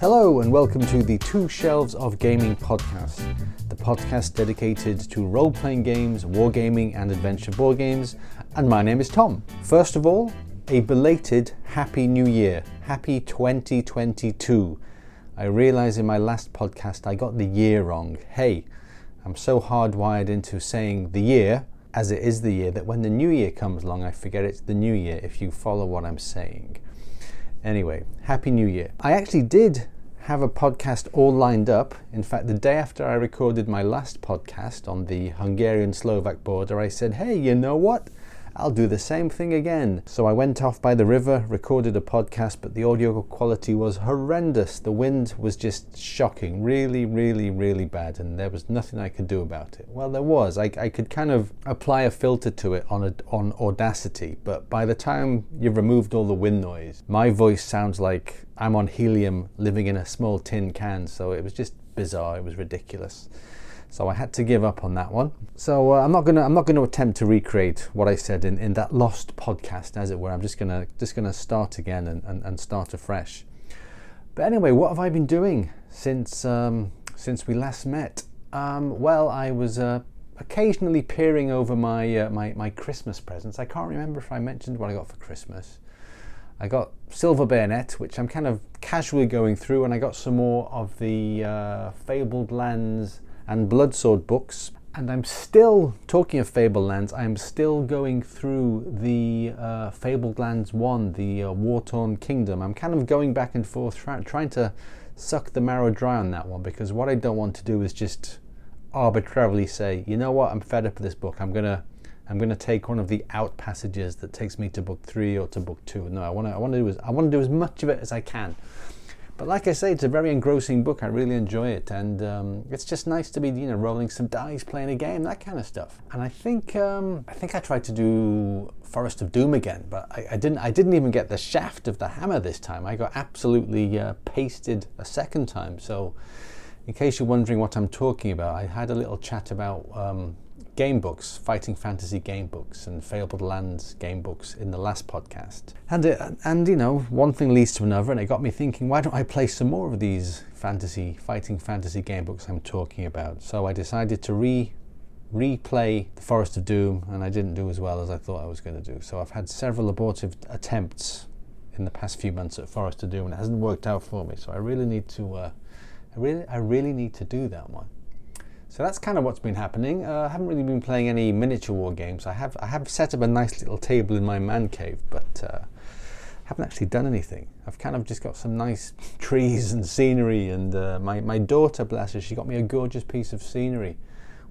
Hello, and welcome to the Two Shelves of Gaming podcast, the podcast dedicated to role playing games, wargaming, and adventure board games. And my name is Tom. First of all, a belated Happy New Year. Happy 2022. I realized in my last podcast I got the year wrong. Hey, I'm so hardwired into saying the year as it is the year that when the new year comes along, I forget it's the new year if you follow what I'm saying. Anyway, Happy New Year. I actually did have a podcast all lined up. In fact, the day after I recorded my last podcast on the Hungarian Slovak border, I said, hey, you know what? I'll do the same thing again. So I went off by the river, recorded a podcast, but the audio quality was horrendous. The wind was just shocking, really, really, really bad, and there was nothing I could do about it. Well, there was. I, I could kind of apply a filter to it on, a, on Audacity, but by the time you've removed all the wind noise, my voice sounds like I'm on helium living in a small tin can, so it was just bizarre, it was ridiculous. So I had to give up on that one. So uh, I'm not gonna I'm not gonna attempt to recreate what I said in, in that lost podcast, as it were. I'm just gonna just gonna start again and, and, and start afresh. But anyway, what have I been doing since um, since we last met? Um, well, I was uh, occasionally peering over my, uh, my my Christmas presents. I can't remember if I mentioned what I got for Christmas. I got Silver Bayonet, which I'm kind of casually going through, and I got some more of the uh, Fabled Lands and Bloodsword books. And I'm still, talking of Fabled Lands, I'm still going through the uh, Fabled Lands 1, the uh, War Torn Kingdom. I'm kind of going back and forth, try, trying to suck the marrow dry on that one because what I don't want to do is just arbitrarily say, you know what, I'm fed up with this book. I'm gonna I'm gonna take one of the out passages that takes me to book three or to book two. No, I want to I want to do as I want to do as much of it as I can. But like I say, it's a very engrossing book. I really enjoy it, and um, it's just nice to be, you know, rolling some dice, playing a game, that kind of stuff. And I think um, I think I tried to do Forest of Doom again, but I, I, didn't. I didn't even get the shaft of the hammer this time. I got absolutely uh, pasted a second time. So, in case you're wondering what I'm talking about, I had a little chat about um, game books, fighting fantasy game books, and Fabled Lands game books in the last podcast. And it, and you know, one thing leads to another, and it got me thinking, why don't I play some more of these fantasy fighting fantasy game books I'm talking about? So I decided to re replay The Forest of Doom, and I didn't do as well as I thought I was going to do. So I've had several abortive attempts in the past few months at Forest of Doom, and it hasn't worked out for me. So I really need to, uh, I really, I really need to do that one. So that's kind of what's been happening. Uh, I haven't really been playing any miniature war games. I have I have set up a nice little table in my man cave, but uh, haven't actually done anything. I've kind of just got some nice trees and scenery, and uh, my my daughter, bless her, she got me a gorgeous piece of scenery,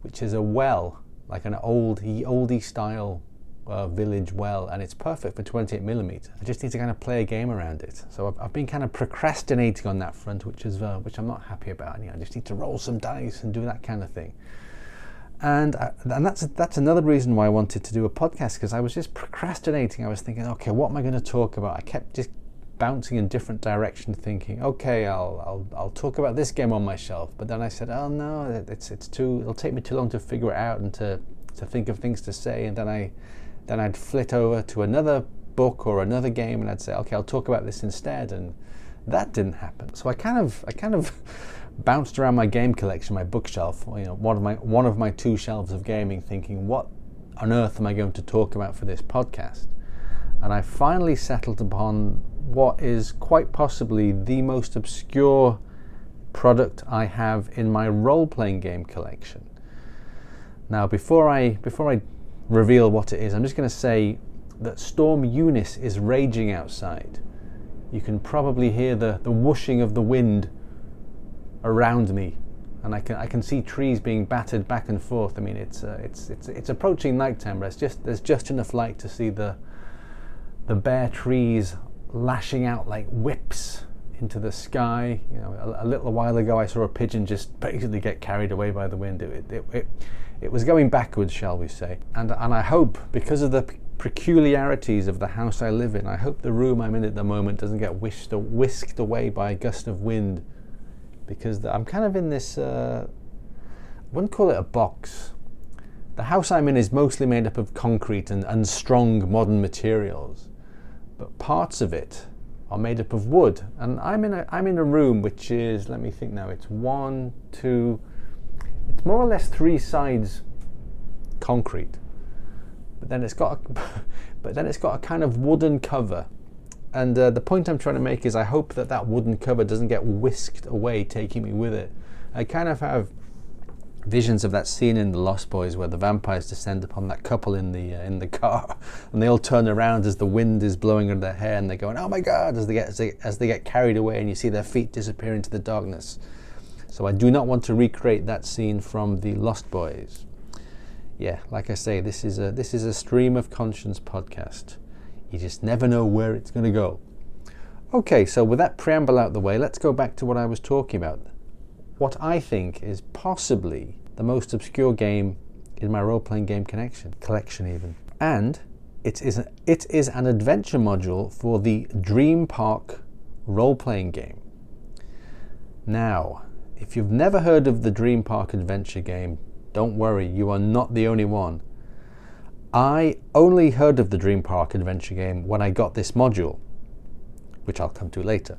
which is a well, like an old oldie style uh, village well, and it's perfect for 28 millimeter. I just need to kind of play a game around it. So I've, I've been kind of procrastinating on that front, which is uh, which I'm not happy about. You know, I just need to roll some dice and do that kind of thing. And I, uh, and that's that's another reason why I wanted to do a podcast because I was just procrastinating. I was thinking, okay, what am I going to talk about? I kept just bouncing in different directions, thinking, okay, I'll, I'll, I'll talk about this game on my shelf. But then I said, oh no, it's, it's too, it'll take me too long to figure it out and to, to think of things to say. And then I, then I'd flit over to another book or another game and I'd say, okay, I'll talk about this instead. And that didn't happen. So I kind of, I kind of bounced around my game collection, my bookshelf, you know, one of my, one of my two shelves of gaming, thinking, what on earth am I going to talk about for this podcast? And I finally settled upon what is quite possibly the most obscure product I have in my role-playing game collection. Now, before I before I reveal what it is. I'm just going to say that Storm Eunice is raging outside. You can probably hear the, the whooshing of the wind around me, and I can I can see trees being battered back and forth. I mean, it's uh, it's it's it's approaching nighttime, but just there's just enough light to see the the bare trees lashing out like whips into the sky. You know, a, a, little while ago, I saw a pigeon just basically get carried away by the wind. It, it, it, it was going backwards, shall we say. And, and I hope, because of the peculiarities of the house I live in, I hope the room I'm in at the moment doesn't get whisked, whisked away by a gust of wind. Because I'm kind of in this, uh, I wouldn't call it a box. The house I'm in is mostly made up of concrete and, and strong modern materials. But parts of it are made up of wood. And I'm in a I'm in a room which is let me think now. It's one, two. It's more or less three sides concrete, but then it's got a, but then it's got a kind of wooden cover. And uh, the point I'm trying to make is I hope that that wooden cover doesn't get whisked away, taking me with it. I kind of have visions of that scene in The Lost Boys where the vampires descend upon that couple in the uh, in the car, and they all turn around as the wind is blowing in their hair, and they're going, "Oh my God!" as they get as they, as they get carried away, and you see their feet disappear into the darkness. So I do not want to recreate that scene from The Lost Boys. Yeah, like I say, this is a this is a stream of conscience podcast. You just never know where it's going to go. Okay, so with that preamble out the way, let's go back to what I was talking about what I think is possibly the most obscure game in my role playing game connection, collection, even. And it is, a, it is an adventure module for the Dream Park role playing game. Now, if you've never heard of the Dream Park adventure game, don't worry, you are not the only one. I only heard of the Dream Park adventure game when I got this module, which I'll come to later.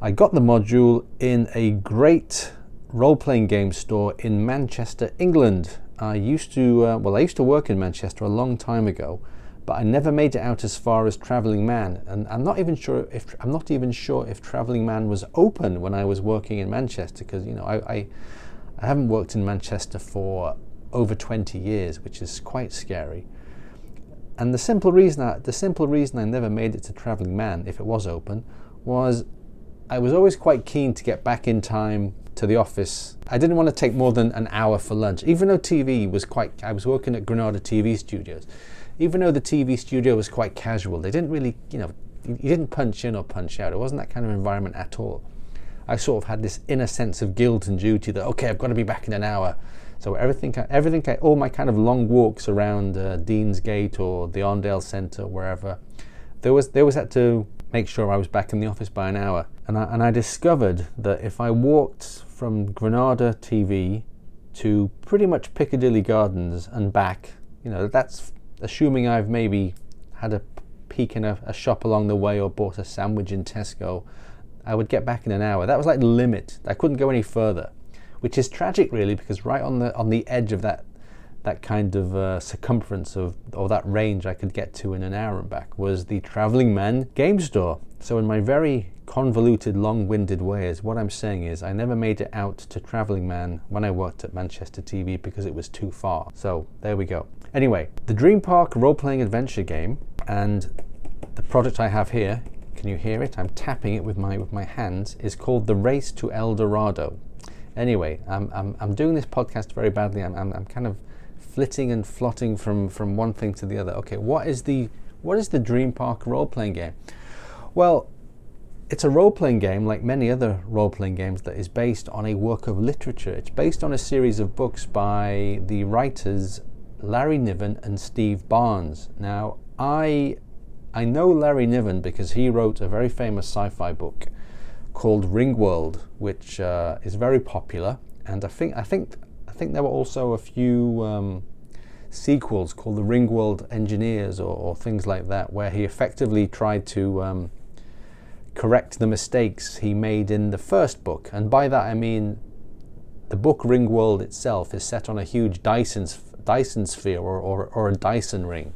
I got the module in a great role playing game store in Manchester, England. I used to, uh, well, I used to work in Manchester a long time ago, but I never made it out as far as Travelling Man, and I'm not even sure if I'm not even sure if Travelling Man was open when I was working in Manchester, because you know I, I, I haven't worked in Manchester for over 20 years, which is quite scary. And the simple reason I, the simple reason I never made it to Travelling Man, if it was open, was I was always quite keen to get back in time to the office. I didn't want to take more than an hour for lunch, even though TV was quite. I was working at Granada TV Studios. Even though the TV studio was quite casual, they didn't really, you know, you didn't punch in or punch out. It wasn't that kind of environment at all. I sort of had this inner sense of guilt and duty that okay, I've got to be back in an hour. So everything, everything, all my kind of long walks around uh, Deansgate or the Arndale Centre, wherever, there was there was had to make sure I was back in the office by an hour. And I, and I discovered that if I walked from Granada TV to pretty much Piccadilly Gardens and back, you know, that's assuming I've maybe had a peek in a, a, shop along the way or bought a sandwich in Tesco, I would get back in an hour. That was like the limit. I couldn't go any further, which is tragic, really, because right on the on the edge of that that kind of uh, circumference of or that range I could get to in an hour and back was the Travelling Man game store. So in my very convoluted, long-winded ways, what I'm saying is I never made it out to Travelling Man when I worked at Manchester TV because it was too far. So there we go. Anyway, the Dream Park role-playing adventure game and the product I have here, can you hear it? I'm tapping it with my with my hands, is called The Race to El Dorado. Anyway, I'm, I'm, I'm doing this podcast very badly. I'm, I'm, I'm kind of flitting and flotting from, from one thing to the other. Okay, what is the what is the Dream Park role playing game? Well, it's a role playing game like many other role playing games that is based on a work of literature. It's based on a series of books by the writers Larry Niven and Steve Barnes. Now, I I know Larry Niven because he wrote a very famous sci-fi book called Ringworld, which uh, is very popular, and I think I think I think there were also a few um, sequels called the Ringworld Engineers or, or, things like that, where he effectively tried to um, correct the mistakes he made in the first book. And by that I mean the book Ringworld itself is set on a huge Dyson, Dyson sphere or, or, or a Dyson ring.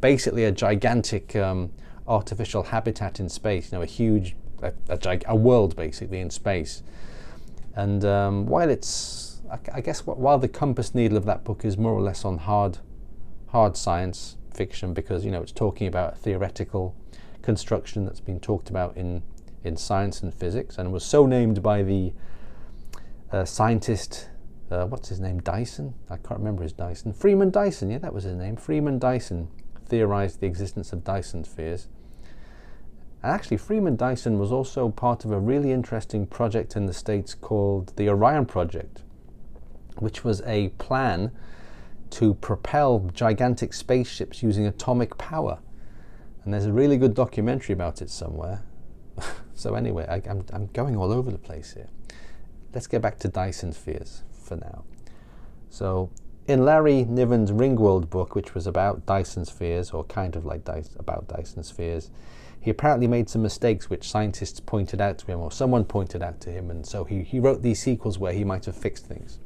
Basically, a gigantic um, artificial habitat in space, you know, a huge, a, a, a world basically in space. And um, while it's, I, I guess, while the compass needle of that book is more or less on hard, hard science fiction because you know it's talking about theoretical construction that's been talked about in, in science and physics and was so named by the uh, scientist, uh, what's his name, Dyson? I can't remember his Dyson. Freeman Dyson, yeah, that was his name. Freeman Dyson theorized the existence of Dyson spheres. And actually, Freeman Dyson was also part of a really interesting project in the States called the Orion Project, which was a plan to propel gigantic spaceships using atomic power and there's a really good documentary about it somewhere. so anyway, I, am I'm going all over the place here. Let's get back to Dyson spheres for now. So in Larry Niven's Ringworld book, which was about Dyson spheres, or kind of like Dyson, about Dyson spheres, he apparently made some mistakes which scientists pointed out to him, or someone pointed out to him, and so he, he wrote these sequels where he might have fixed things.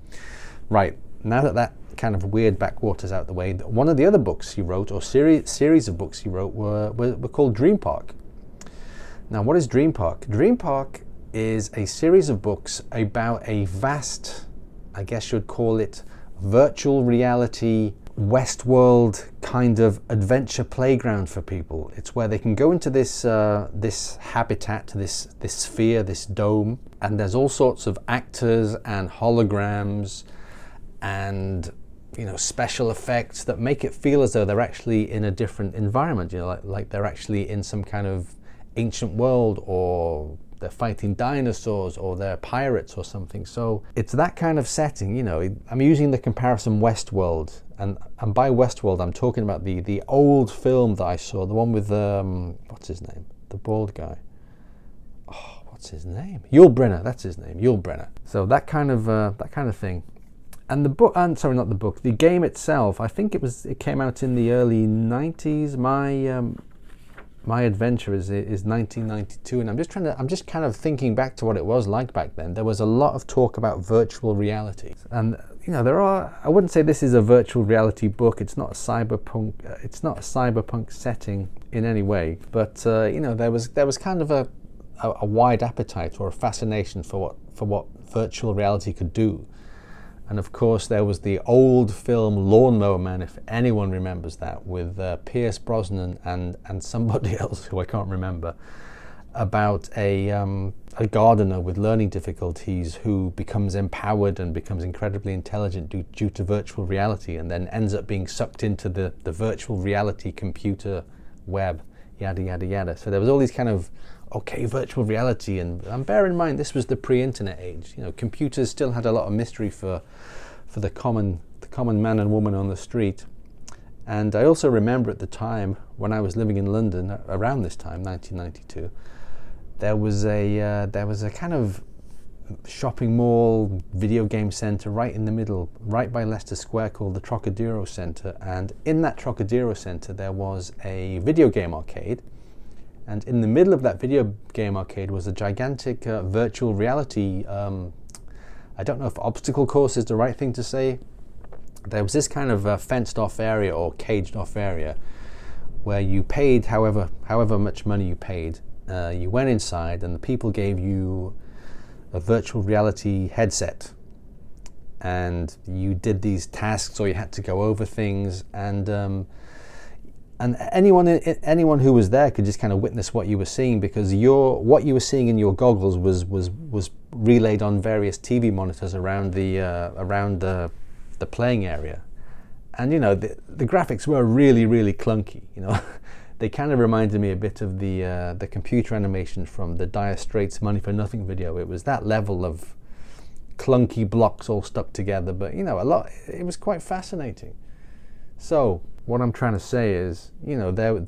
Right, now that that kind of weird backwaters out the way, one of the other books he wrote, or series, series of books he wrote, were, were, were called Dream Park. Now, what is Dream Park? Dream Park is a series of books about a vast, I guess you'd call it, virtual reality Westworld kind of adventure playground for people. It's where they can go into this uh, this habitat, this this sphere, this dome, and there's all sorts of actors and holograms and you know special effects that make it feel as though they're actually in a different environment. You know, like, like they're actually in some kind of ancient world or they're fighting dinosaurs or they're pirates or something. So it's that kind of setting, you know. I'm using the comparison Westworld, and, and by Westworld, I'm talking about the, the old film that I saw, the one with, um, what's his name? The bald guy. Oh, what's his name? Yul Brynner, that's his name, Yul Brynner. So that kind of, uh, that kind of thing. And the book, and sorry, not the book, the game itself, I think it was, it came out in the early 90s. My, um, my adventure is is 1992 and i'm just trying to i'm just kind of thinking back to what it was like back then. There was a lot of talk about virtual reality. And you know there are i wouldn't say this is a virtual reality book. It's not a cyberpunk uh, it's not a cyberpunk setting in any way. But uh, you know there was there was kind of a, a a wide appetite or a fascination for what for what virtual reality could do and of course, there was the old film Lawnmower Man, if anyone remembers that, with uh, Pierce Brosnan and, and somebody else who I can't remember, about a, um, a gardener with learning difficulties who becomes empowered and becomes incredibly intelligent due, due to virtual reality and then ends up being sucked into the, the virtual reality computer web, yada, yada, yada. So there was all these kind of okay, virtual reality, and, and bear in mind this was the pre-internet age. You know, computers still had a lot of mystery for for the common the common man and woman on the street. And I also remember at the time when I was living in London around this time, 1992, there was a uh, there was a kind of shopping mall video game center right in the middle, right by Leicester Square, called the Trocadero Center. And in that Trocadero Center, there was a video game arcade and in the middle of that video game arcade was a gigantic uh, virtual reality. Um, I don't know if obstacle course is the right thing to say. There was this kind of uh, fenced off area or caged off area where you paid however however much money you paid. Uh, you went inside and the people gave you a virtual reality headset and you did these tasks or you had to go over things and um, and anyone anyone who was there could just kind of witness what you were seeing because your what you were seeing in your goggles was was was relayed on various TV monitors around the uh, around the the playing area, and you know the the graphics were really really clunky. You know, they kind of reminded me a bit of the uh, the computer animation from the Dire Straits Money for Nothing video. It was that level of clunky blocks all stuck together, but you know a lot. It was quite fascinating. So what I'm trying to say is, you know, there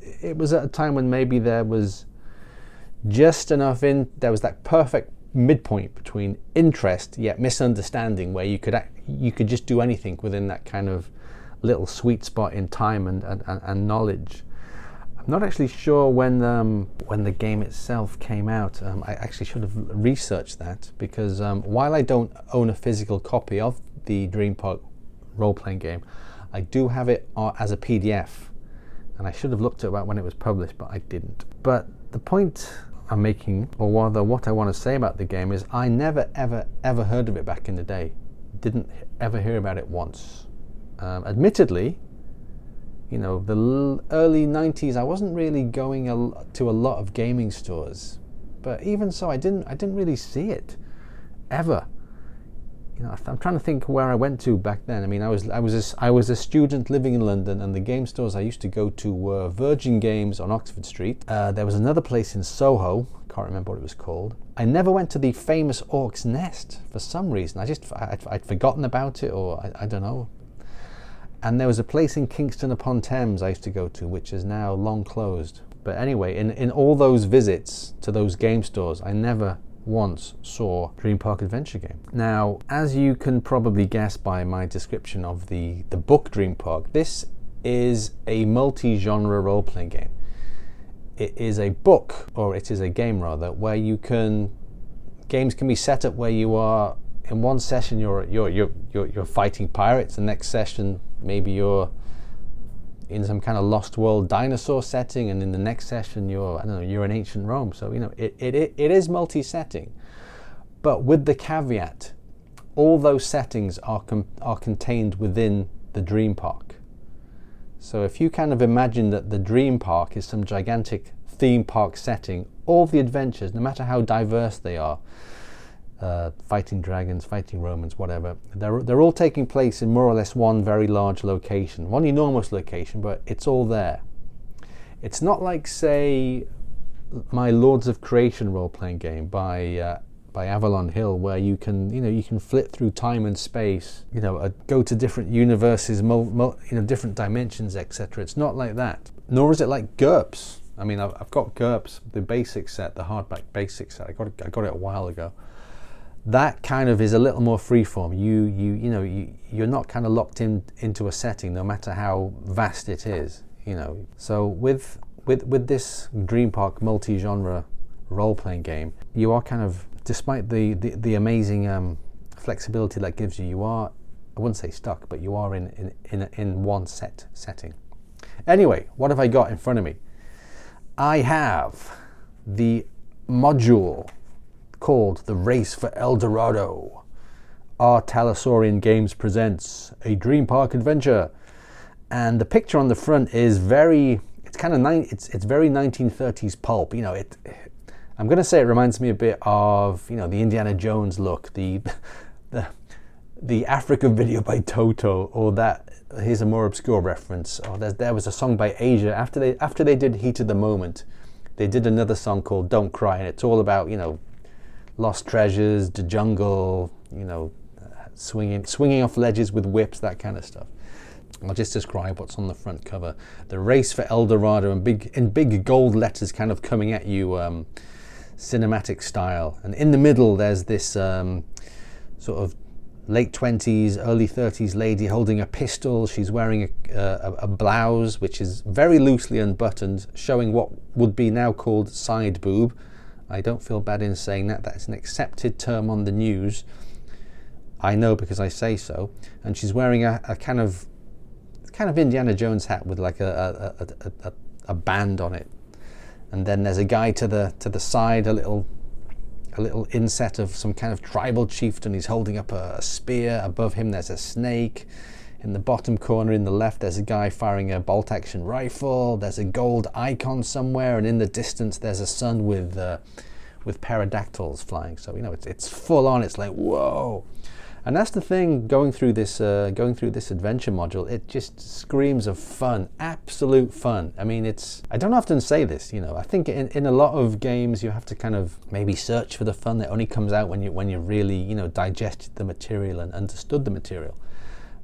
it was at a time when maybe there was just enough in there was that perfect midpoint between interest yet misunderstanding where you could act, you could just do anything within that kind of little sweet spot in time and, and, and knowledge. I'm not actually sure when um, when the game itself came out. Um, I actually should have researched that because um, while I don't own a physical copy of the Dream Park role-playing game, I do have it uh, as a PDF, and I should have looked at about when it was published, but I didn't. But the point I'm making, or rather what I want to say about the game, is I never, ever, ever heard of it back in the day. Didn't ever hear about it once. Um, admittedly, you know, the l- early 90s, I wasn't really going a to a lot of gaming stores. But even so, I didn't, I didn't really see it ever you know, I'm trying to think where I went to back then. I mean, I was I was a, I was a student living in London, and the game stores I used to go to were Virgin Games on Oxford Street. Uh, there was another place in Soho. I can't remember what it was called. I never went to the famous Orc's Nest for some reason. I just I'd, I'd forgotten about it, or I, I don't know. And there was a place in Kingston upon Thames I used to go to, which is now long closed. But anyway, in, in all those visits to those game stores, I never once saw Dream Park Adventure game. Now, as you can probably guess by my description of the, the book Dream Park, this is a multi genre role playing game. It is a book, or it is a game rather, where you can. Games can be set up where you are in one session you're you're you're you're, you're fighting pirates. The next session maybe you're in some kind of lost world dinosaur setting, and in the next session you're I don't know you're in ancient Rome. So you know it it, it is multi-setting, but with the caveat, all those settings are com- are contained within the dream park. So if you kind of imagine that the dream park is some gigantic theme park setting, all the adventures, no matter how diverse they are, uh, fighting dragons, fighting Romans, whatever. They're, they're all taking place in more or less one very large location, one enormous location, but it's all there. It's not like, say, my Lords of Creation role-playing game by uh, by Avalon Hill, where you can you know you can flit through time and space, you know, uh, go to different universes, mul- mul- you know, different dimensions, etc. It's not like that. Nor is it like GURPS. I mean, I've, I've got GURPS, the basic set, the hardback basic set. I got it, I got it a while ago that kind of is a little more freeform. You you you know you you're not kind of locked in into a setting, no matter how vast it is. You know, so with with with this Dream Park multi-genre role-playing game, you are kind of, despite the the, the amazing um, flexibility that gives you, you are I wouldn't say stuck, but you are in in in, in one set setting. Anyway, what have I got in front of me? I have the module called The Race for El Dorado. R. Talsorian Games presents a Dream Park adventure. And the picture on the front is very, it's kind of, ni- it's, it's very 1930s pulp. You know, it, I'm going to say it reminds me a bit of, you know, the Indiana Jones look, the, the, the Africa video by Toto, or that, here's a more obscure reference. Oh, there was a song by Asia after they, after they did Heat of the Moment. They did another song called Don't Cry, and it's all about, you know, lost treasures, the jungle, you know, swinging swinging off ledges with whips, that kind of stuff. I'll just describe what's on the front cover. The race for El Dorado in big in big gold letters, kind of coming at you, um, cinematic style. And in the middle, there's this um, sort of late 20s, early 30s lady holding a pistol. She's wearing a, a, a, blouse which is very loosely unbuttoned, showing what would be now called side boob. I don't feel bad in saying that. That's an accepted term on the news. I know because I say so. And she's wearing a, a kind of kind of Indiana Jones hat with like a, a, a, a, band on it. And then there's a guy to the to the side, a little a little inset of some kind of tribal chieftain. He's holding up a spear. Above him there's a snake. In the bottom corner in the left, there's a guy firing a bolt action rifle. There's a gold icon somewhere, and in the distance, there's a sun with uh, with pterodactyls flying. So you know, it's it's full on. It's like whoa, and that's the thing going through this uh, going through this adventure module. It just screams of fun, absolute fun. I mean, it's I don't often say this. You know, I think in, in a lot of games you have to kind of maybe search for the fun that only comes out when you when you really you know digested the material and understood the material.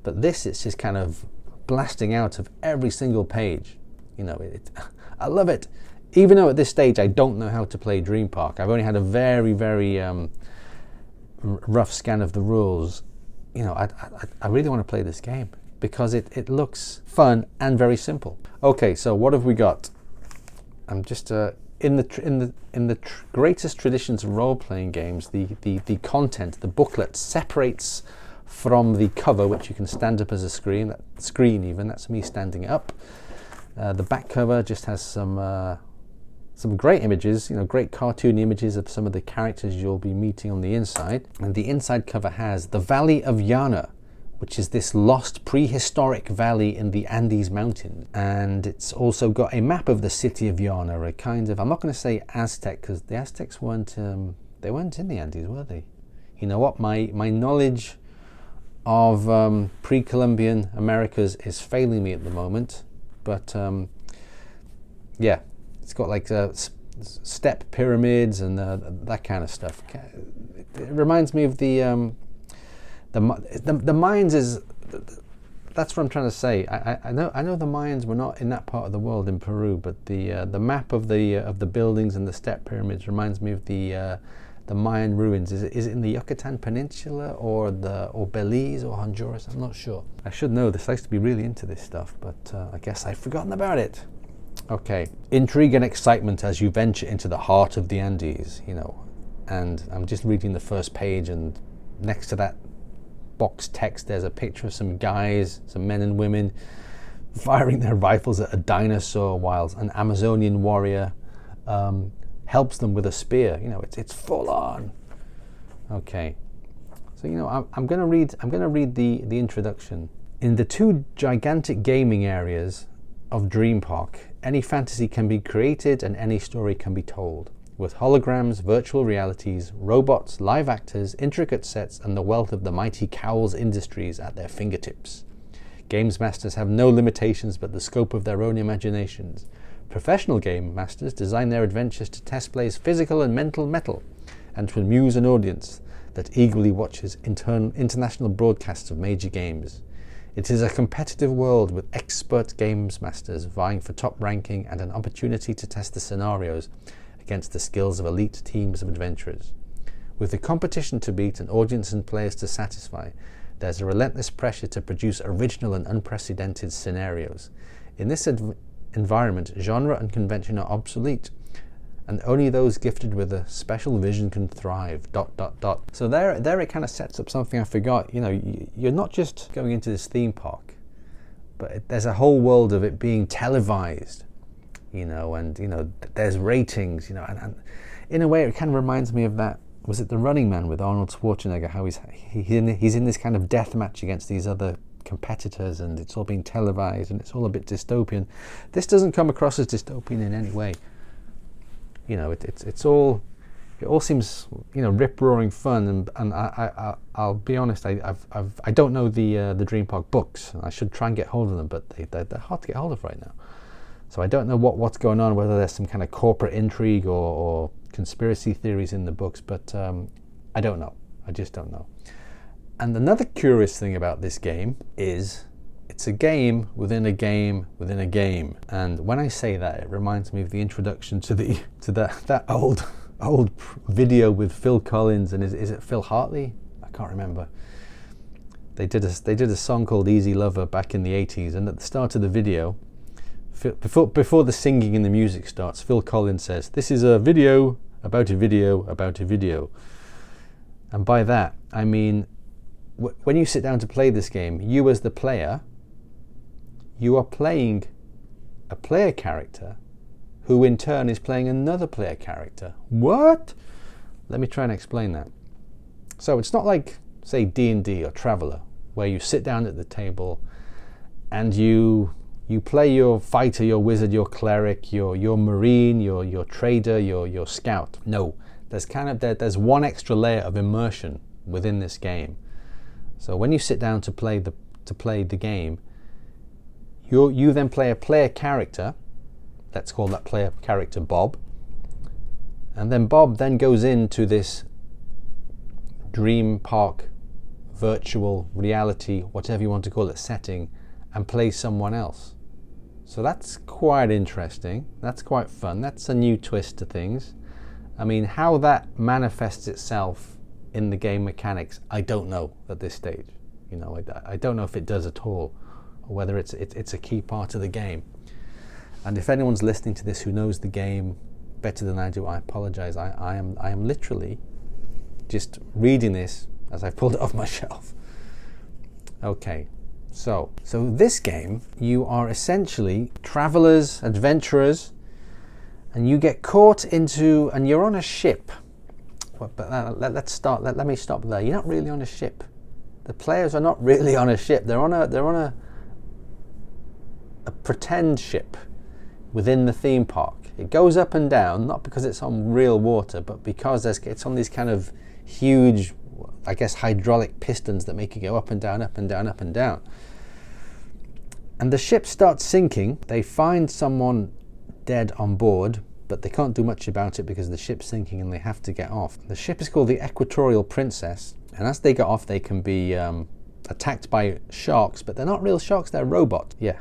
But this, is just kind of blasting out of every single page. You know, it, I love it. Even though at this stage I don't know how to play Dream Park, I've only had a very, very um, rough scan of the rules. You know, I, I, I really want to play this game because it, it looks fun and very simple. Okay, so what have we got? I'm just uh, in the tr- in the in the tr- greatest traditions of role-playing games. The, the the content, the booklet separates from the cover, which you can stand up as a screen, that screen even, that's me standing up. Uh, the back cover just has some uh, some great images, you know, great cartoon images of some of the characters you'll be meeting on the inside. And the inside cover has the Valley of Yana, which is this lost prehistoric valley in the Andes Mountains. And it's also got a map of the city of Yana, a kind of, I'm not going to say Aztec, because the Aztecs weren't, um, they weren't in the Andes, were they? You know what, my, my knowledge of um, pre-Columbian Americas is failing me at the moment, but um, yeah, it's got like uh, step pyramids and uh, that kind of stuff. It reminds me of the um, the, the, the Mayans is that's what I'm trying to say. I, I, know I know the Mayans were not in that part of the world in Peru, but the uh, the map of the uh, of the buildings and the step pyramids reminds me of the uh, the Mayan ruins. Is it, is it in the Yucatan Peninsula or the or Belize or Honduras? I'm not sure. I should know this. Used to be really into this stuff, but uh, I guess I've forgotten about it. Okay, intrigue and excitement as you venture into the heart of the Andes. You know, and I'm just reading the first page, and next to that box text, there's a picture of some guys, some men and women, firing their rifles at a dinosaur while an Amazonian warrior um, helps them with a spear. You know, it's it's full on. Okay, so you know, I'm, I'm going to read. I'm going to read the the introduction. In the two gigantic gaming areas of Dream Park, any fantasy can be created and any story can be told. With holograms, virtual realities, robots, live actors, intricate sets, and the wealth of the mighty Cowles Industries at their fingertips. Games masters have no limitations but the scope of their own imaginations. Professional game masters design their adventures to test players' physical and mental mettle and to amuse an audience that eagerly watches intern- international broadcasts of major games. It is a competitive world with expert games masters vying for top ranking and an opportunity to test the scenarios against the skills of elite teams of adventurers. With the competition to beat and audience and players to satisfy, there's a relentless pressure to produce original and unprecedented scenarios. In this environment, genre and convention are obsolete, and only those gifted with a special vision can thrive. Dot dot dot. So there, there it kind of sets up something I forgot. You know, you're not just going into this theme park, but there's a whole world of it being televised. You know, and you know, there's ratings. You know, and, and in a way, it kind of reminds me of that was it the Running Man with Arnold Schwarzenegger? How he's in, he's in this kind of death match against these other competitors, and it's all being televised, and it's all a bit dystopian. This doesn't come across as dystopian in any way. You know, it, it's it's all it all seems you know rip roaring fun, and and I, I I'll be honest, I I've, I've I don't know the uh, the Dream Park books. I should try and get hold of them, but they they're, they're hard to get hold of right now. So I don't know what, what's going on, whether there's some kind of corporate intrigue or, or conspiracy theories in the books, but um, I don't know. I just don't know. And another curious thing about this game is it's a game within a game within a game. And when I say that, it reminds me of the introduction to the to that that old old video with Phil Collins and is, is it Phil Hartley? I can't remember. They did a they did a song called Easy Lover back in the 80s, and at the start of the video, before, before the singing and the music starts, Phil Collins says, This is a video about a video about a video. And by that, I mean, when you sit down to play this game, you as the player, you are playing a player character who in turn is playing another player character. What? Let me try and explain that. So it's not like, say, D&D or Traveller, where you sit down at the table and you you play your fighter, your wizard, your cleric, your your marine, your your trader, your your scout. No, there's kind of there, there's one extra layer of immersion within this game. So when you sit down to play the to play the game, you you then play a player character. Let's call that player character Bob. And then Bob then goes into this dream park virtual reality, whatever you want to call it, setting and plays someone else. So that's quite interesting. That's quite fun. That's a new twist to things. I mean, how that manifests itself in the game mechanics, I don't know at this stage. You know, I, I don't know if it does at all, or whether it's it, it's a key part of the game. And if anyone's listening to this who knows the game better than I do, I apologize. I, I am I am literally just reading this as I pulled it off my shelf. Okay, so, so this game, you are essentially travelers, adventurers, and you get caught into, and you're on a ship. But uh, let, us start. Let, let me stop there. You're not really on a ship. The players are not really on a ship. They're on a they're on a a pretend ship within the theme park. It goes up and down, not because it's on real water, but because it's on these kind of huge I guess, hydraulic pistons that make it go up and down, up and down, up and down. And the ship starts sinking. They find someone dead on board, but they can't do much about it because the ship's sinking and they have to get off. The ship is called the Equatorial Princess, and as they get off, they can be um, attacked by sharks, but they're not real sharks, they're robots. Yeah,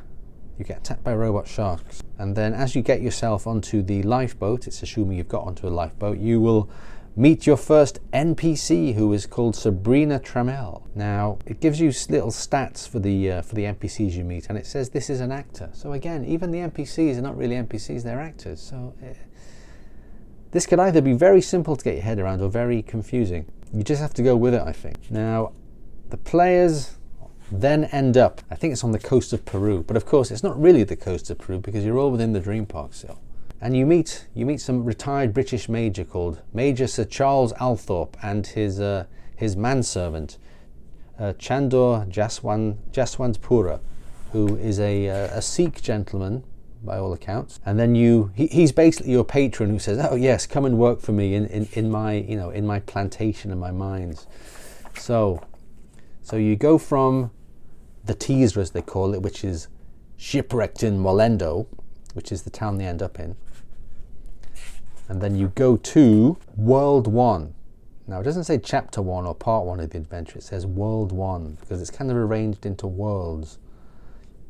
you get attacked by robot sharks. And then as you get yourself onto the lifeboat, it's assuming you've got onto a lifeboat, you will meet your first NPC, who is called Sabrina Trammell. Now, it gives you little stats for the uh, for the NPCs you meet, and it says this is an actor. So again, even the NPCs are not really NPCs; they're actors. So uh, this could either be very simple to get your head around or very confusing. You just have to go with it, I think. Now, the players then end up, I think it's on the coast of Peru, but of course it's not really the coast of Peru because you're all within the dream park still. And you meet you meet some retired British major called Major Sir Charles Althorpe and his uh, his manservant uh, Chandor Jaswan Jaswantpura, who is a, uh, a Sikh gentleman by all accounts. And then you he, he's basically your patron who says, "Oh yes, come and work for me in, in, in my you know in my plantation and my mines." So so you go from the teaser, as they call it, which is shipwrecked in Mollendo, which is the town they end up in. And then you go to World One. Now, it doesn't say chapter one or part one of the adventure, it says world one because it's kind of arranged into worlds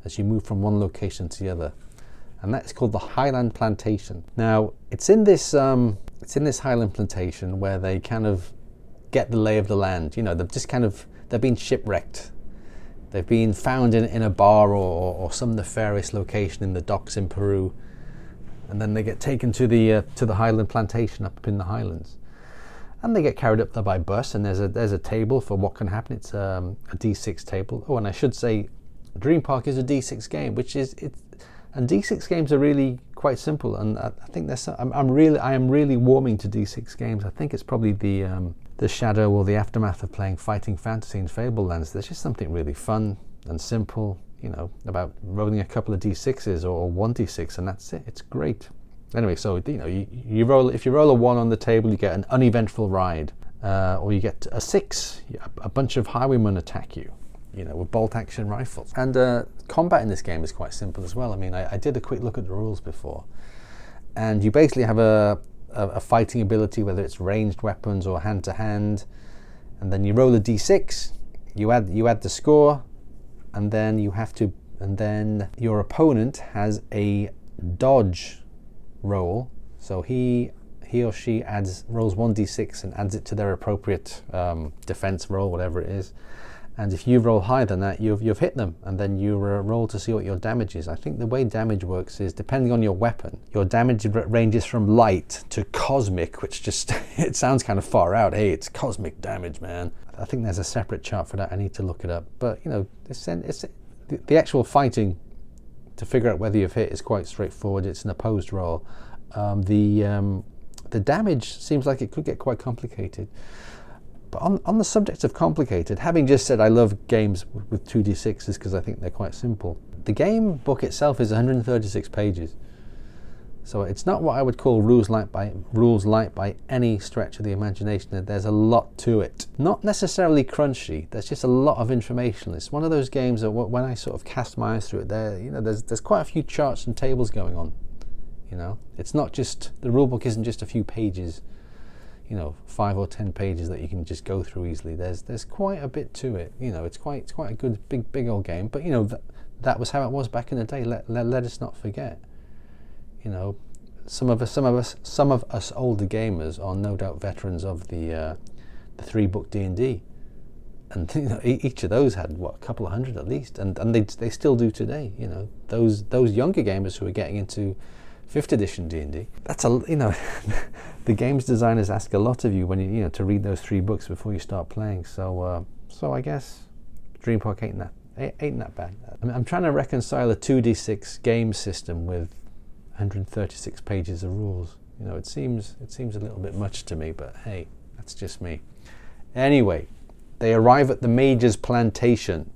as you move from one location to the other. And that's called the Highland Plantation. Now, it's in this um, it's in this Highland Plantation where they kind of get the lay of the land. You know, they've just kind of they've been shipwrecked They've been found in, in a bar or, or some nefarious location in the docks in Peru, and then they get taken to the uh, to the Highland plantation up in the Highlands, and they get carried up there by bus. And there's a there's a table for what can happen. It's um, a D6 table. Oh, and I should say, Dream Park is a D6 game, which is it, and D6 games are really quite simple. And I, I think there's I'm, I'm, really I am really warming to D6 games. I think it's probably the um, the shadow or the aftermath of playing fighting fantasy in Fabled Lands. There's just something really fun and simple, you know, about rolling a couple of d6s or one d6, and that's it. It's great. Anyway, so you know, you, you roll if you roll a one on the table, you get an uneventful ride, uh, or you get a six, a bunch of highwaymen attack you. You know, with bolt action rifles. And uh, combat in this game is quite simple as well. I mean, I, I did a quick look at the rules before, and you basically have a a, a fighting ability, whether it's ranged weapons or hand to hand, and then you roll a d6. You add you add the score, and then you have to, and then your opponent has a dodge roll. So he he or she adds rolls one d6 and adds it to their appropriate um, defense roll, whatever it is. And if you roll higher than that, you've, you've hit them, and then you roll to see what your damage is. I think the way damage works is depending on your weapon, your damage ranges from light to cosmic, which just it sounds kind of far out. Hey, it's cosmic damage, man. I think there's a separate chart for that. I need to look it up. But you know, it's, it's the, the actual fighting to figure out whether you've hit is quite straightforward. It's an opposed roll. Um, the um, the damage seems like it could get quite complicated. But on, on the subject of complicated, having just said I love games with 2d6s because I think they're quite simple, the game book itself is 136 pages. So it's not what I would call rules light by rules light by any stretch of the imagination. There's a lot to it. Not necessarily crunchy. There's just a lot of information. It's one of those games that when I sort of cast my eyes through it, there you know there's there's quite a few charts and tables going on. You know, it's not just the rule book isn't just a few pages you know five or ten pages that you can just go through easily. There's there's quite a bit to it. You know, it's quite it's quite a good big big old game. But you know that that was how it was back in the day. Let let, let us not forget. You know, some of us some of us some of us older gamers are no doubt veterans of the uh, the three book D and D. And you know, each of those had what a couple of hundred at least, and and they they still do today. You know, those those younger gamers who are getting into fifth edition D&D. That's a you know the games designers ask a lot of you when you you know to read those three books before you start playing. So uh, so I guess Dream Park ain't that ain't that bad. I'm, I'm trying to reconcile a 2d6 game system with 136 pages of rules. You know, it seems it seems a little bit much to me, but hey, that's just me. Anyway, they arrive at the Major's plantation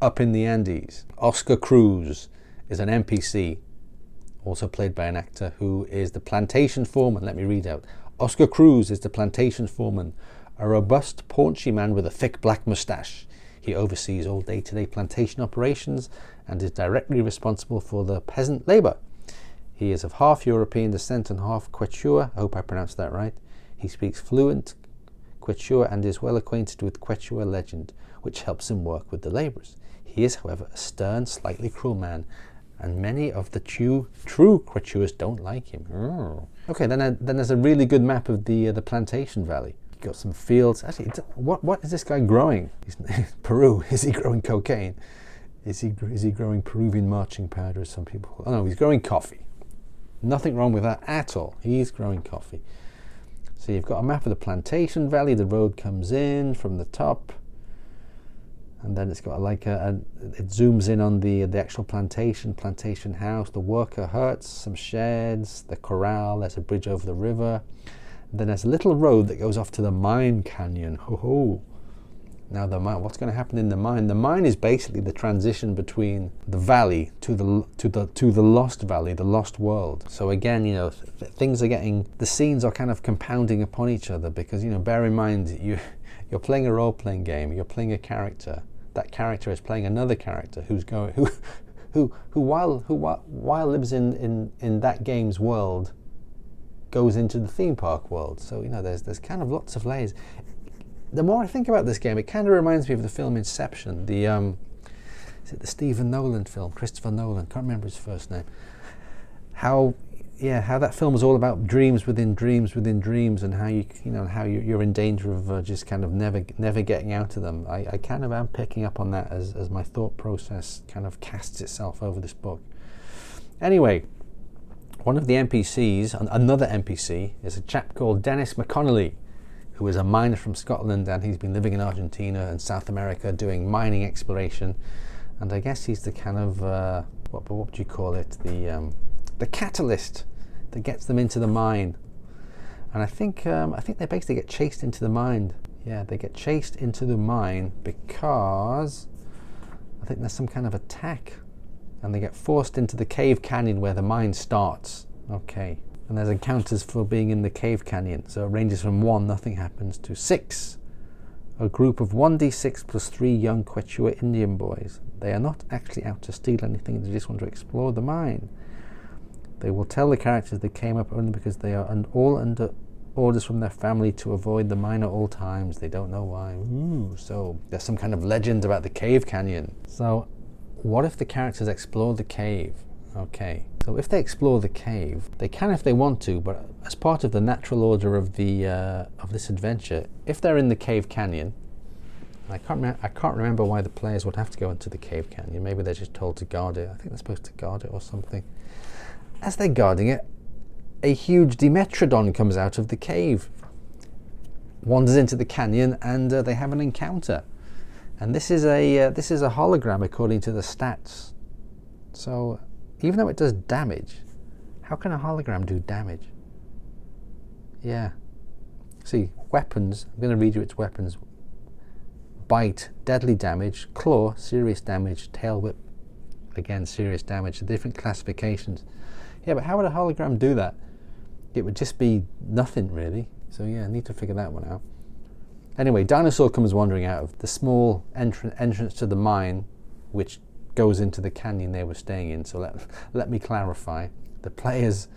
up in the Andes. Oscar Cruz is an NPC also played by an actor who is the plantation foreman. Let me read out. Oscar Cruz is the plantation foreman, a robust, paunchy man with a thick black moustache. He oversees all day to day plantation operations and is directly responsible for the peasant labour. He is of half European descent and half Quechua. I hope I pronounced that right. He speaks fluent Quechua and is well acquainted with Quechua legend, which helps him work with the labourers. He is, however, a stern, slightly cruel man and many of the true, true Quichuas don't like him. Oh. Okay, then, uh, then there's a really good map of the uh, the plantation valley. You've got some fields. Actually, what what is this guy growing? Peru. Is he growing cocaine? Is he is he growing Peruvian marching powder? As some people. call it? Oh no, he's growing coffee. Nothing wrong with that at all. He's growing coffee. So you've got a map of the plantation valley. The road comes in from the top and then it's got like a, a, it zooms in on the the actual plantation plantation house. The worker huts some sheds the corral there's a bridge over the river. And then there's a little road that goes off to the mine canyon. Ho ho. Now the mine what's going to happen in the mine? The mine is basically the transition between the valley to the to the to the lost valley the lost world. So again you know th- things are getting the scenes are kind of compounding upon each other because you know bear in mind you you're playing a role playing game you're playing a character that character is playing another character who's going who who who while who while lives in in in that game's world goes into the theme park world. So you know there's there's kind of lots of layers. The more I think about this game it kind of reminds me of the film Inception the um is it the Stephen Nolan film Christopher Nolan? Can't remember his first name. How yeah, how that film is all about dreams within dreams within dreams, and how you you know how you, are in danger of uh, just kind of never never getting out of them. I, I kind of am picking up on that as as my thought process kind of casts itself over this book. Anyway, one of the NPCs, another NPC, is a chap called Dennis McConnelly, who is a miner from Scotland, and he's been living in Argentina and South America doing mining exploration, and I guess he's the kind of uh, what what would you call it the um, the catalyst that gets them into the mine. And I think um, I think they basically get chased into the mine. Yeah, they get chased into the mine because I think there's some kind of attack, and they get forced into the cave canyon where the mine starts. Okay, and there's encounters for being in the cave canyon. So it ranges from one, nothing happens, to six. A group of 1d6 plus 3 young Quechua Indian boys. They are not actually out to steal anything, they just want to explore the mine. They will tell the characters they came up only because they are un- all under orders from their family to avoid the mine at all times. They don't know why. Ooh, so there's some kind of legend about the cave canyon. So, what if the characters explore the cave? Okay. So if they explore the cave, they can if they want to, but as part of the natural order of the uh, of this adventure, if they're in the cave canyon, I can't I can't remember why the players would have to go into the cave canyon. Maybe they're just told to guard it. I think they're supposed to guard it or something. As they're guarding it, a huge Dimetrodon comes out of the cave, wanders into the canyon, and uh, they have an encounter. And this is a uh, this is a hologram according to the stats. So even though it does damage, how can a hologram do damage? Yeah. See, weapons, I'm going to read you its weapons. Bite, deadly damage. Claw, serious damage. Tail whip, again, serious damage. Different classifications. Yeah, but how would a hologram do that? It would just be nothing really. So yeah, I need to figure that one out. Anyway, Dinosaur comes wandering out of the small entr- entrance to the mine, which goes into the canyon they were staying in. So let, let me clarify. The players,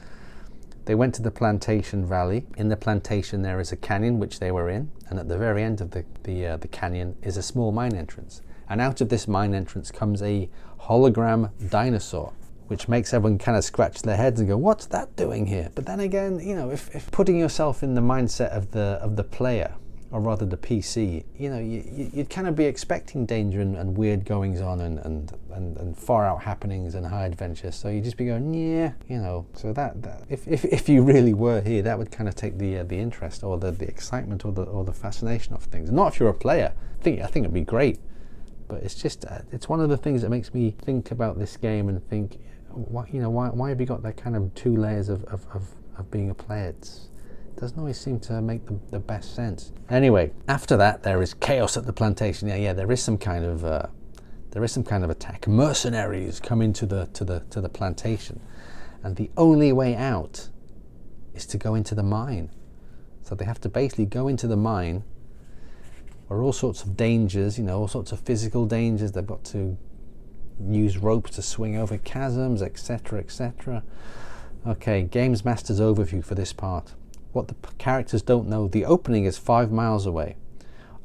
they went to the plantation valley. In the plantation, there is a canyon which they were in, and at the very end of the the, uh, the canyon is a small mine entrance. And out of this mine entrance comes a hologram dinosaur which makes everyone kind of scratch their heads and go, "What's that doing here?" But then again, you know, if, if putting yourself in the mindset of the of the player, or rather the PC, you know, you, would kind of be expecting danger and, and weird goings on and, and, and, and, far out happenings and high adventures. So you'd just be going, yeah, you know. So that, that if, if, if you really were here, that would kind of take the uh, the interest or the, the excitement or the or the fascination of things. Not if you're a player. I think I think it'd be great. But it's just uh, it's one of the things that makes me think about this game and think why, you know, why, why have you got that kind of two layers of, of, of, of being a player? It's, it doesn't always seem to make the, the best sense. Anyway, after that, there is chaos at the plantation. Yeah, yeah, there is some kind of uh, there is some kind of attack. Mercenaries come into the to the to the plantation, and the only way out is to go into the mine. So they have to basically go into the mine where all sorts of dangers, you know, all sorts of physical dangers. They've got to use ropes to swing over chasms, etc., etc. Okay, Games Master's overview for this part. What the characters don't know, the opening is five miles away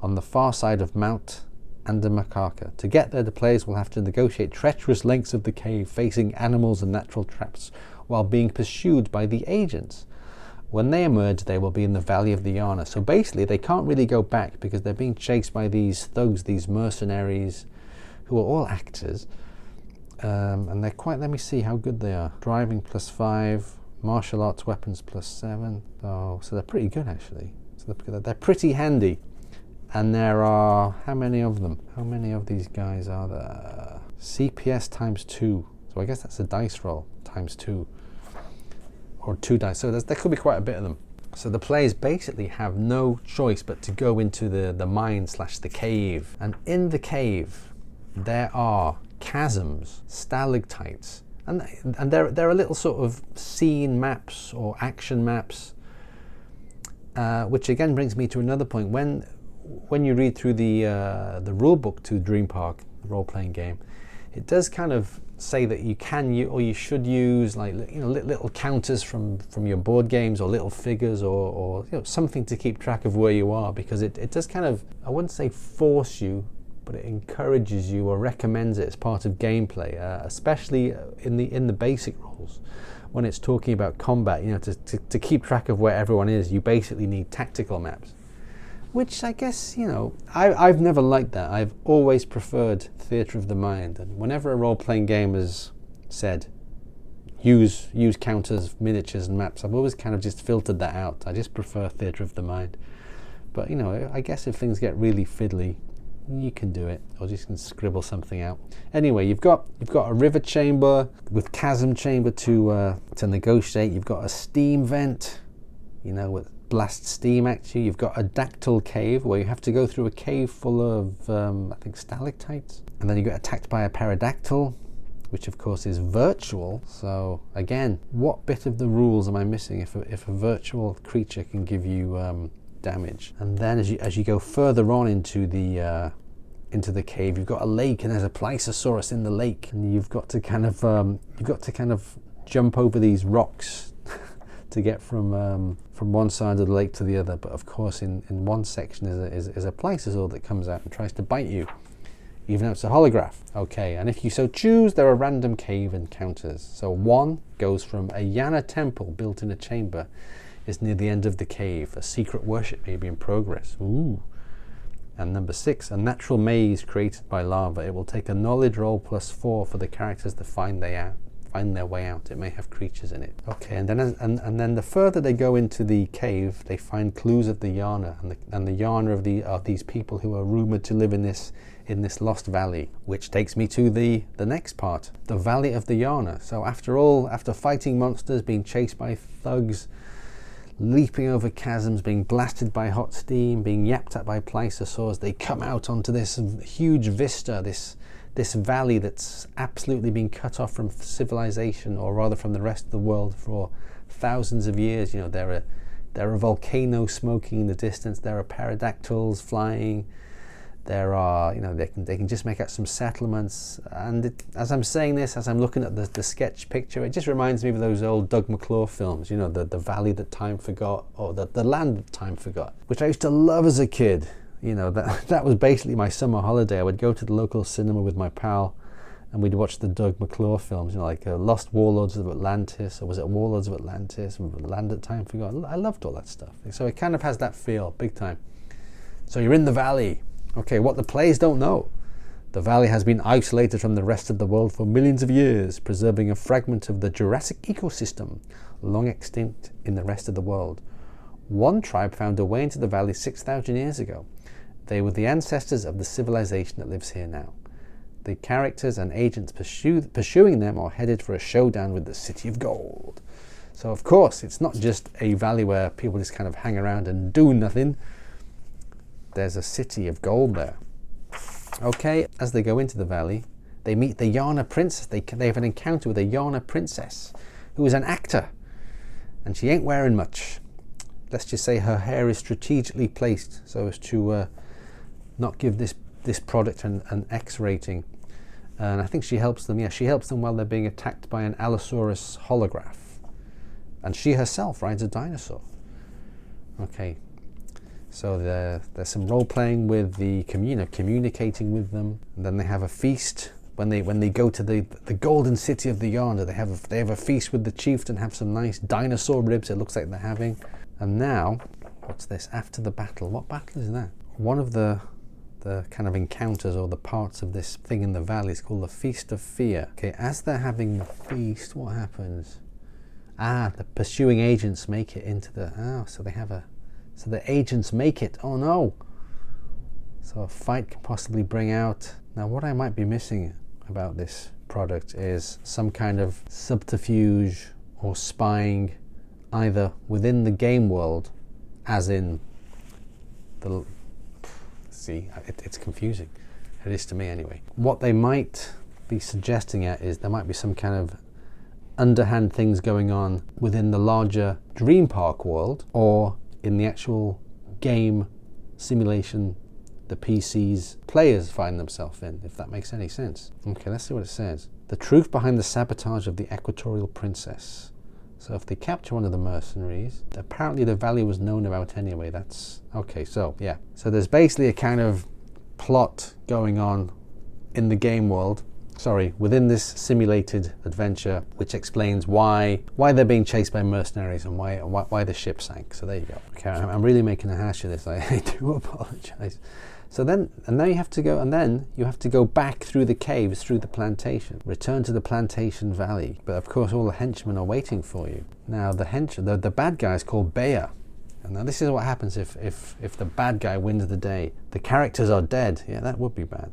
on the far side of Mount and a macaca. To get there, the players will have to negotiate treacherous lengths of the cave, facing animals and natural traps, while being pursued by the agents. When they emerge, they will be in the Valley of the Yana. So basically, they can't really go back because they're being chased by these thugs, these mercenaries, who are all actors. Um, and they're quite, let me see how good they are. Driving plus five, martial arts weapons plus seven. Oh, so they're pretty good actually. So they're, they're pretty handy. And there are, how many of them? How many of these guys are there? CPS times two. So I guess that's a dice roll times two or two dice. So there could be quite a bit of them. So the players basically have no choice but to go into the, the mine slash the cave. And in the cave, there are chasms, stalactites, and, and there, there are little sort of scene maps or action maps, uh, which again brings me to another point. When, when you read through the, uh, the rule book to Dream Park, role playing game, it does kind of say that you can use or you should use like you know little counters from from your board games or little figures or, or you know something to keep track of where you are because it, it does kind of I wouldn't say force you but it encourages you or recommends it as part of gameplay uh, especially in the in the basic rules when it's talking about combat you know to, to, to keep track of where everyone is you basically need tactical maps which I guess, you know, I, I've never liked that. I've always preferred theatre of the mind. And whenever a role playing game has said, use, use counters, miniatures, and maps, I've always kind of just filtered that out. I just prefer theatre of the mind. But, you know, I guess if things get really fiddly, you can do it or just can scribble something out anyway you've got you've got a river chamber with chasm chamber to uh, to negotiate you've got a steam vent you know with blast steam at you. You've got a dactyl cave where you have to go through a cave full of, um, I think, stalactites. And then you get attacked by a pterodactyl, which of course is virtual. So again, what bit of the rules am I missing if a, if a virtual creature can give you um, damage? And then as you as you go further on into the uh, into the cave, you've got a lake and there's a plesiosaurus in the lake, and you've got to kind of um, you've got to kind of jump over these rocks to get from um, from one side of the lake to the other. But of course, in, in one section is a, is, is a plesiosaur that comes out and tries to bite you, even though it's a holograph. Okay, and if you so choose, there are random cave encounters. So one goes from a Yana temple built in a chamber is near the end of the cave. A secret worship may be in progress. Ooh. And number six, a natural maze created by lava. It will take a knowledge roll plus four for the characters to find they out find their way out. It may have creatures in it. Okay, and then and, and then the further they go into the cave, they find clues of the Yana and the, and the Yana of the of these people who are rumored to live in this in this lost valley, which takes me to the the next part, the Valley of the Yana. So after all, after fighting monsters, being chased by thugs, leaping over chasms, being blasted by hot steam, being yapped at by plesiosaurs, they come out onto this huge vista, this this valley that's absolutely been cut off from civilization, or rather from the rest of the world, for thousands of years. You know, there are there are volcanoes smoking in the distance. There are pterodactyls flying. There are, you know, they can they can just make out some settlements. And it, as I'm saying this, as I'm looking at the, the sketch picture, it just reminds me of those old Doug McClure films. You know, the the valley that time forgot, or the the land that time forgot, which I used to love as a kid you know that that was basically my summer holiday. I would go to the local cinema with my pal, and we'd watch the Doug McClure films, you know, like uh, Lost Warlords of Atlantis, or was it Warlords of Atlantis, Land at Time Forgotten. I loved all that stuff. So it kind of has that feel, big time. So you're in the valley. Okay, what the players don't know. The valley has been isolated from the rest of the world for millions of years, preserving a fragment of the Jurassic ecosystem, long extinct in the rest of the world. One tribe found a way into the valley 6,000 years ago. They were the ancestors of the civilization that lives here now. The characters and agents pursue, pursuing them are headed for a showdown with the City of Gold. So, of course, it's not just a valley where people just kind of hang around and do nothing. There's a city of gold there. Okay, as they go into the valley, they meet the Yana princess. They, they have an encounter with a Yana princess who is an actor, and she ain't wearing much. Let's just say her hair is strategically placed so as to uh, not give this this product an, an X rating. And I think she helps them. Yeah, she helps them while they're being attacked by an Allosaurus holograph, and she herself rides a dinosaur. Okay, So there, there's some role playing with the commu- you know, communicating with them. And then they have a feast when they when they go to the the golden city of the Yana. They have a, they have a feast with the chieftain, have some nice dinosaur ribs. It looks like they're having. And now, what's this? After the battle, what battle is that? One of the the kind of encounters or the parts of this thing in the valley is called the Feast of Fear. Okay, as they're having the feast, what happens? Ah, the pursuing agents make it into the. Oh, so they have a. So the agents make it. Oh no! So a fight can possibly bring out. Now, what I might be missing about this product is some kind of subterfuge or spying either within the game world, as in the. See, it, it's confusing. It is to me anyway. What they might be suggesting at is there might be some kind of underhand things going on within the larger Dream Park world or in the actual game simulation the PC's players find themselves in, if that makes any sense. Okay, let's see what it says. The truth behind the sabotage of the Equatorial Princess. So if they capture one of the mercenaries, apparently the valley was known about anyway. That's okay. So yeah, so there's basically a kind of plot going on in the game world sorry, within this simulated adventure, which explains why why they're being chased by mercenaries and why why, why the ship sank. So there you go. Okay, I'm, I'm really making a hash of this. I, I do apologize. So then, and now you have to go, and then you have to go back through the caves, through the plantation, return to the plantation valley. But of course, all the henchmen are waiting for you. Now, the hench, the, the bad guy is called Bayer. And now this is what happens if, if, if the bad guy wins the day. The characters are dead. Yeah, that would be bad.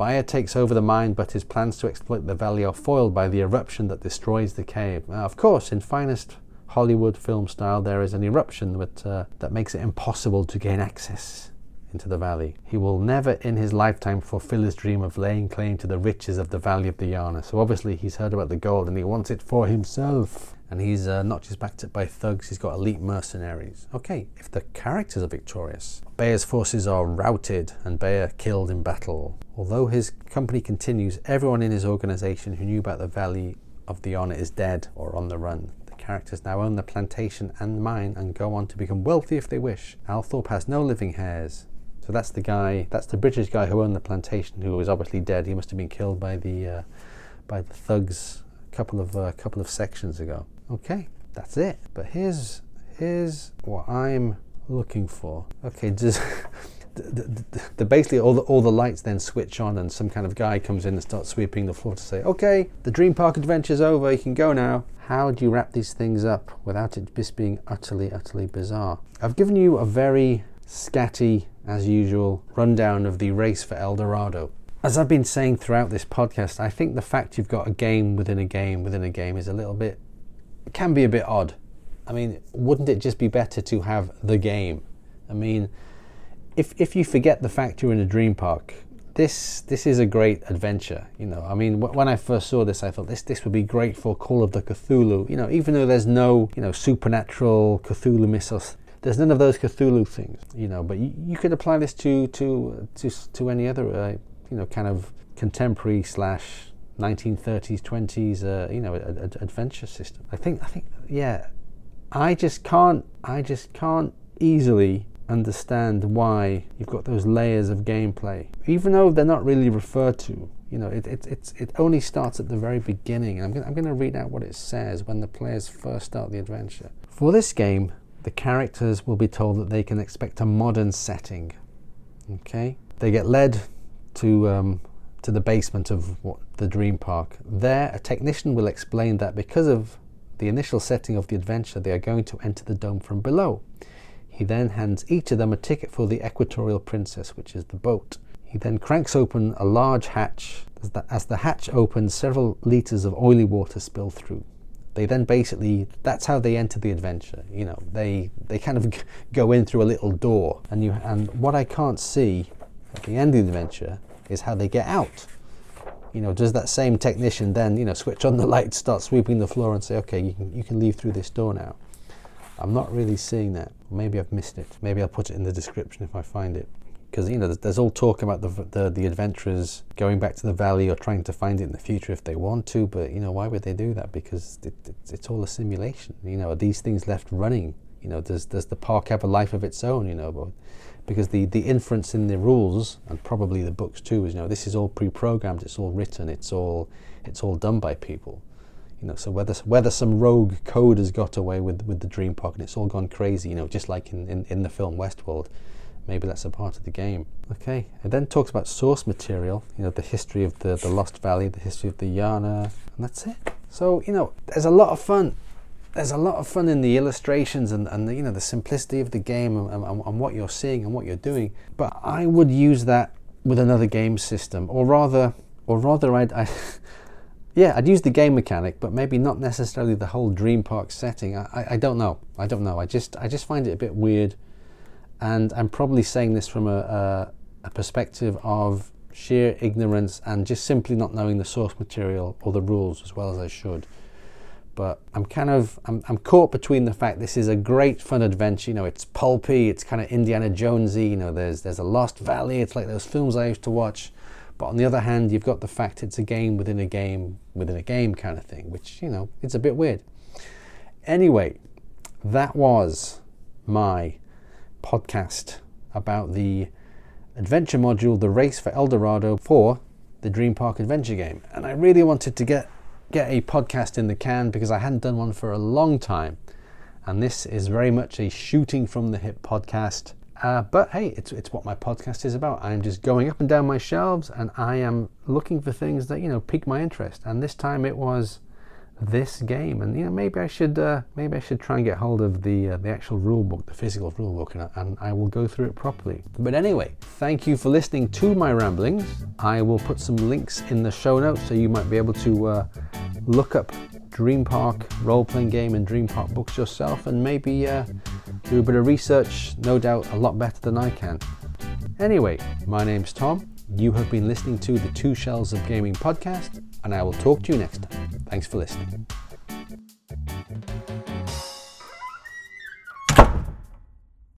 Bayer takes over the mine, but his plans to exploit the valley are foiled by the eruption that destroys the cave. Now, of course, in finest Hollywood film style, there is an eruption that, uh, that makes it impossible to gain access into the valley. He will never in his lifetime fulfill his dream of laying claim to the riches of the Valley of the Yana. So obviously he's heard about the gold and he wants it for himself and he's uh, not just backed up by thugs, he's got elite mercenaries. Okay, if the characters are victorious, Bayer's forces are routed and Bayer killed in battle. Although his company continues, everyone in his organization who knew about the Valley of the Yana is dead or on the run. The characters now own the plantation and mine and go on to become wealthy if they wish. Althorpe has no living heirs. So that's the guy, that's the British guy who owned the plantation, who was obviously dead. He must have been killed by the, uh, by the thugs a couple of, uh, couple of sections ago. Okay, that's it. But here's here's what I'm looking for. Okay, the, the, basically all the all the lights then switch on and some kind of guy comes in and starts sweeping the floor to say, okay, the Dream Park adventure's over, you can go now. How do you wrap these things up without it just being utterly, utterly bizarre? I've given you a very scatty, as usual, rundown of the race for El Dorado. As I've been saying throughout this podcast, I think the fact you've got a game within a game within a game is a little bit can be a bit odd. I mean, wouldn't it just be better to have the game? I mean, if if you forget the fact you're in a dream park, this this is a great adventure. You know, I mean, when I first saw this, I thought this this would be great for Call of the Cthulhu. You know, even though there's no you know supernatural Cthulhu mythos, there's none of those Cthulhu things. You know, but you, you could apply this to to to to any other uh, you know kind of contemporary slash 1930s, 20s, uh, you know, adventure system. I think, I think, yeah, I just can't, I just can't easily understand why you've got those layers of gameplay, even though they're not really referred to. You know, it, it, it's, it only starts at the very beginning. I'm going I'm to read out what it says when the players first start the adventure. For this game, the characters will be told that they can expect a modern setting. Okay? They get led to um, to the basement of what, the Dream Park. There, a technician will explain that because of the initial setting of the adventure, they are going to enter the dome from below. He then hands each of them a ticket for the Equatorial Princess, which is the boat. He then cranks open a large hatch. As the, hatch opens, several litres of oily water spill through. They then basically, that's how they enter the adventure. You know, they, they kind of go in through a little door. And, you, and what I can't see at the end of the adventure is how they get out. You know, does that same technician then, you know, switch on the lights, start sweeping the floor and say, okay, you can, you can leave through this door now? I'm not really seeing that. Maybe I've missed it. Maybe I'll put it in the description if I find it. Because, you know, there's, there's, all talk about the, the, the adventurers going back to the valley or trying to find it in the future if they want to, but, you know, why would they do that? Because it, it, it's all a simulation. You know, are these things left running You know, does does the park have a life of its own? You know, but because the the inference in the rules and probably the books too is you know this is all pre-programmed, it's all written, it's all it's all done by people. You know, so whether whether some rogue code has got away with with the dream and it's all gone crazy, you know, just like in, in, in the film Westworld, maybe that's a part of the game. Okay, it then talks about source material, you know, the history of the, the Lost Valley, the history of the Yana, and that's it. So, you know, there's a lot of fun. There's a lot of fun in the illustrations and, and the, you know, the simplicity of the game and, and, and what you're seeing and what you're doing. But I would use that with another game system, or rather, or rather, I'd, I, yeah, I'd use the game mechanic, but maybe not necessarily the whole Dream Park setting. I, I, I don't know. I don't know. I just, I just find it a bit weird and I'm probably saying this from a, a, a, perspective of sheer ignorance and just simply not knowing the source material or the rules as well as I should. But I'm kind of I'm, I'm caught between the fact this is a great fun adventure. You know, it's pulpy, it's kind of Indiana Jonesy. You know, there's there's a Lost Valley. It's like those films I used to watch. But on the other hand, you've got the fact it's a game within a game within a game kind of thing, which you know it's a bit weird. Anyway, that was my podcast about the adventure module, The Race for El Dorado, for the Dream Park adventure game. And I really wanted to get, get a podcast in the can because I hadn't done one for a long time. And this is very much a shooting from the hip podcast. Uh, but hey, it's, it's what my podcast is about. I'm just going up and down my shelves and I am looking for things that, you know, pique my interest. And this time it was this game. And you know maybe I should uh, maybe I should try and get hold of the uh, the actual rule book the physical rule book and, and, I will go through it properly. But anyway thank you for listening to my ramblings. I will put some links in the show notes so you might be able to uh, look up Dream Park role-playing game and Dream Park books yourself and maybe uh, do a bit of research no doubt a lot better than I can. Anyway my name's Tom. You have been listening to the Two Shelves of Gaming podcast, and I will talk to you next time. Thanks for listening.